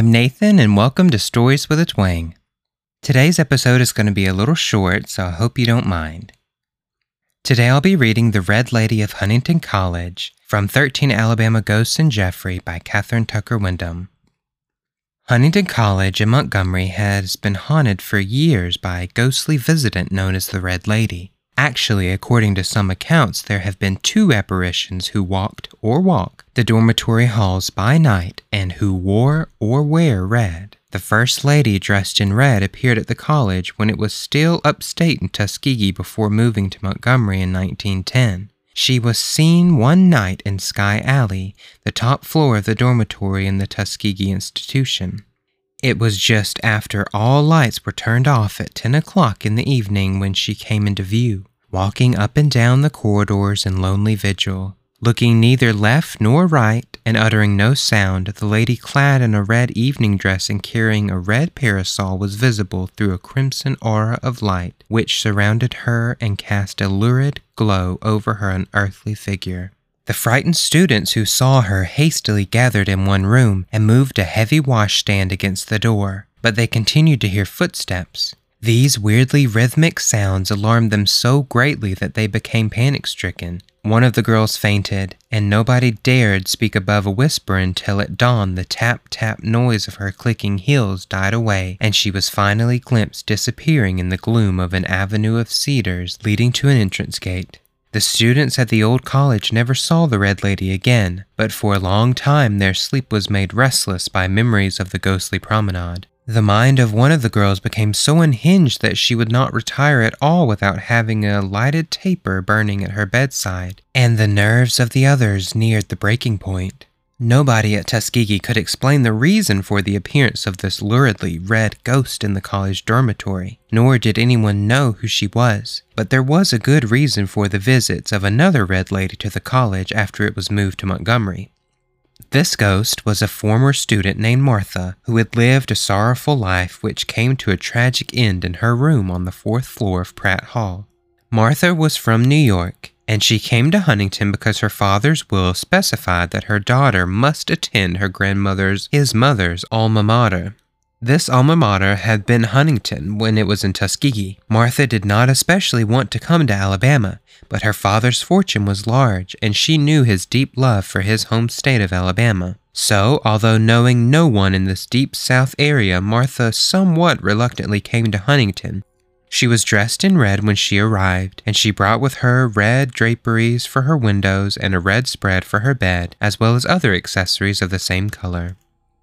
I'm Nathan, and welcome to Stories with a Twang. Today's episode is going to be a little short, so I hope you don't mind. Today I'll be reading The Red Lady of Huntingdon College from 13 Alabama Ghosts and Jeffrey by Kathryn Tucker Windham. Huntingdon College in Montgomery has been haunted for years by a ghostly visitant known as the Red Lady. Actually, according to some accounts, there have been two apparitions who walked or walk the dormitory halls by night and who wore or wear red. The First Lady dressed in red appeared at the college when it was still upstate in Tuskegee before moving to Montgomery in 1910. She was seen one night in Sky Alley, the top floor of the dormitory in the Tuskegee institution. It was just after all lights were turned off at 10 o'clock in the evening when she came into view walking up and down the corridors in lonely vigil. Looking neither left nor right and uttering no sound, the lady clad in a red evening dress and carrying a red parasol was visible through a crimson aura of light which surrounded her and cast a lurid glow over her unearthly figure. The frightened students who saw her hastily gathered in one room and moved a heavy washstand against the door, but they continued to hear footsteps. These weirdly rhythmic sounds alarmed them so greatly that they became panic stricken. One of the girls fainted, and nobody dared speak above a whisper until at dawn the tap tap noise of her clicking heels died away and she was finally glimpsed disappearing in the gloom of an avenue of cedars leading to an entrance gate. The students at the old college never saw the Red Lady again, but for a long time their sleep was made restless by memories of the ghostly promenade. The mind of one of the girls became so unhinged that she would not retire at all without having a lighted taper burning at her bedside, and the nerves of the others neared the breaking point. Nobody at Tuskegee could explain the reason for the appearance of this luridly red ghost in the college dormitory, nor did anyone know who she was. But there was a good reason for the visits of another red lady to the college after it was moved to Montgomery. This ghost was a former student named Martha who had lived a sorrowful life which came to a tragic end in her room on the fourth floor of Pratt Hall. Martha was from New York, and she came to Huntingdon because her father's will specified that her daughter must attend her grandmother's, his mother's, alma mater. This alma mater had been Huntingdon when it was in Tuskegee. Martha did not especially want to come to Alabama, but her father's fortune was large, and she knew his deep love for his home state of Alabama. So, although knowing no one in this deep South area, Martha somewhat reluctantly came to Huntingdon. She was dressed in red when she arrived, and she brought with her red draperies for her windows and a red spread for her bed, as well as other accessories of the same color.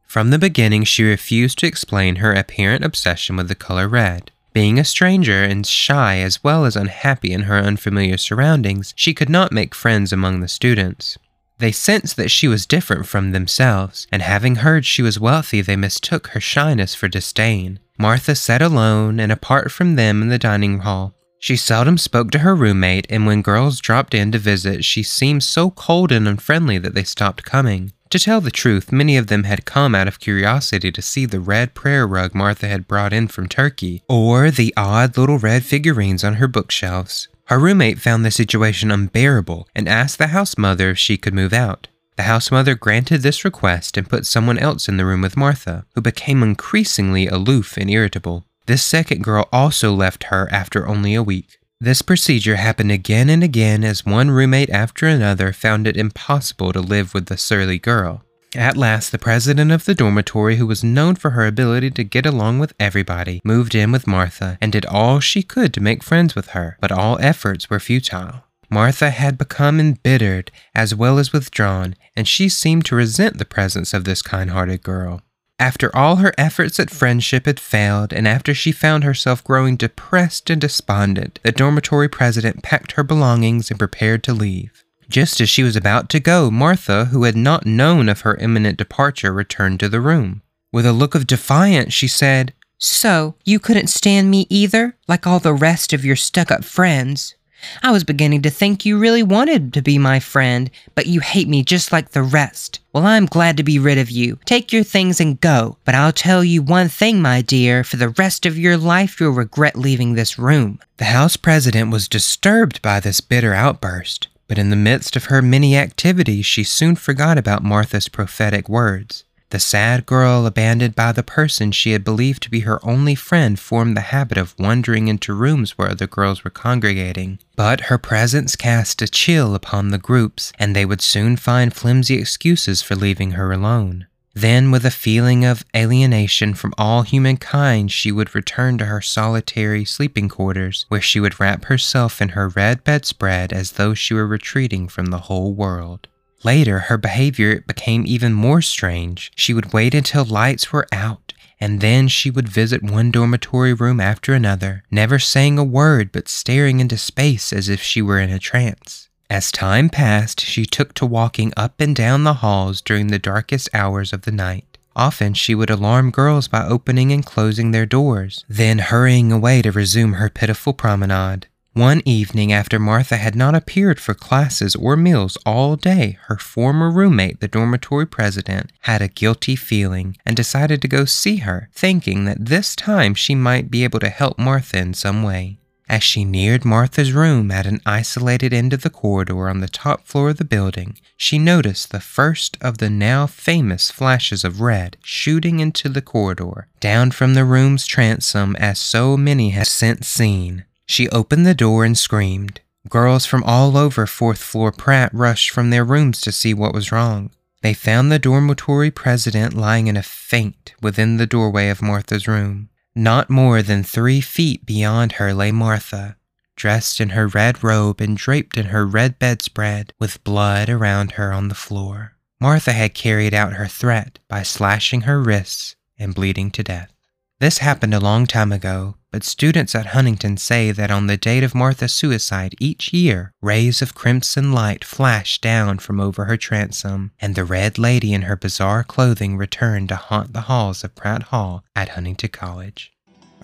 From the beginning, she refused to explain her apparent obsession with the color red. Being a stranger and shy as well as unhappy in her unfamiliar surroundings, she could not make friends among the students. They sensed that she was different from themselves, and having heard she was wealthy, they mistook her shyness for disdain. Martha sat alone and apart from them in the dining hall. She seldom spoke to her roommate, and when girls dropped in to visit, she seemed so cold and unfriendly that they stopped coming. To tell the truth, many of them had come out of curiosity to see the red prayer rug Martha had brought in from Turkey, or the odd little red figurines on her bookshelves. Her roommate found the situation unbearable and asked the house mother if she could move out. The house mother granted this request and put someone else in the room with Martha, who became increasingly aloof and irritable. This second girl also left her after only a week. This procedure happened again and again as one roommate after another found it impossible to live with the surly girl. At last, the president of the dormitory, who was known for her ability to get along with everybody, moved in with Martha and did all she could to make friends with her, but all efforts were futile. Martha had become embittered as well as withdrawn, and she seemed to resent the presence of this kind hearted girl. After all her efforts at friendship had failed, and after she found herself growing depressed and despondent, the dormitory president packed her belongings and prepared to leave. Just as she was about to go, Martha, who had not known of her imminent departure, returned to the room. With a look of defiance, she said, So, you couldn't stand me either, like all the rest of your stuck up friends? I was beginning to think you really wanted to be my friend, but you hate me just like the rest. Well, I'm glad to be rid of you. Take your things and go. But I'll tell you one thing, my dear. For the rest of your life, you'll regret leaving this room. The house president was disturbed by this bitter outburst, but in the midst of her many activities, she soon forgot about Martha's prophetic words. The sad girl, abandoned by the person she had believed to be her only friend, formed the habit of wandering into rooms where other girls were congregating. But her presence cast a chill upon the groups, and they would soon find flimsy excuses for leaving her alone. Then, with a feeling of alienation from all humankind, she would return to her solitary sleeping quarters, where she would wrap herself in her red bedspread as though she were retreating from the whole world. Later, her behavior became even more strange. She would wait until lights were out, and then she would visit one dormitory room after another, never saying a word but staring into space as if she were in a trance. As time passed, she took to walking up and down the halls during the darkest hours of the night. Often she would alarm girls by opening and closing their doors, then hurrying away to resume her pitiful promenade. One evening, after Martha had not appeared for classes or meals all day, her former roommate, the dormitory president, had a guilty feeling and decided to go see her, thinking that this time she might be able to help Martha in some way. As she neared Martha's room at an isolated end of the corridor on the top floor of the building, she noticed the first of the now famous flashes of red shooting into the corridor, down from the room's transom as so many had since seen. She opened the door and screamed. Girls from all over fourth floor Pratt rushed from their rooms to see what was wrong. They found the dormitory president lying in a faint within the doorway of Martha's room. Not more than three feet beyond her lay Martha, dressed in her red robe and draped in her red bedspread, with blood around her on the floor. Martha had carried out her threat by slashing her wrists and bleeding to death. This happened a long time ago, but students at Huntingdon say that on the date of Martha's suicide each year, rays of crimson light flashed down from over her transom, and the Red Lady in her bizarre clothing returned to haunt the halls of Pratt Hall at Huntingdon College.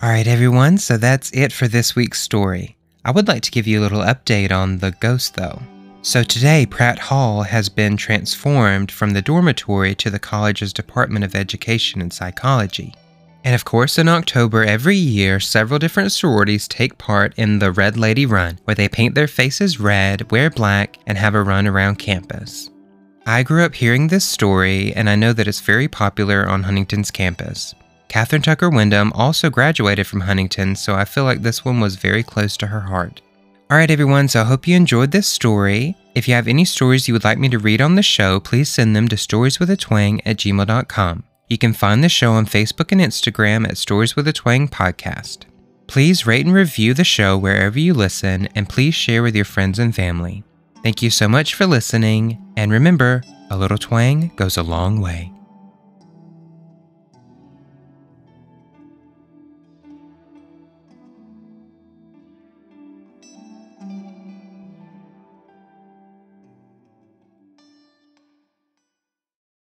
All right, everyone, so that's it for this week's story. I would like to give you a little update on the ghost, though. So today, Pratt Hall has been transformed from the dormitory to the college's Department of Education and Psychology. And of course, in October every year, several different sororities take part in the Red Lady Run, where they paint their faces red, wear black, and have a run around campus. I grew up hearing this story, and I know that it's very popular on Huntingdon's campus. Kathryn Tucker Windham also graduated from Huntingdon, so I feel like this one was very close to her heart. Alright, everyone, so I hope you enjoyed this story. If you have any stories you would like me to read on the show, please send them to storieswithatwang at gmail.com. You can find the show on Facebook and Instagram at Stories with a Twang Podcast. Please rate and review the show wherever you listen, and please share with your friends and family. Thank you so much for listening, and remember, a little twang goes a long way.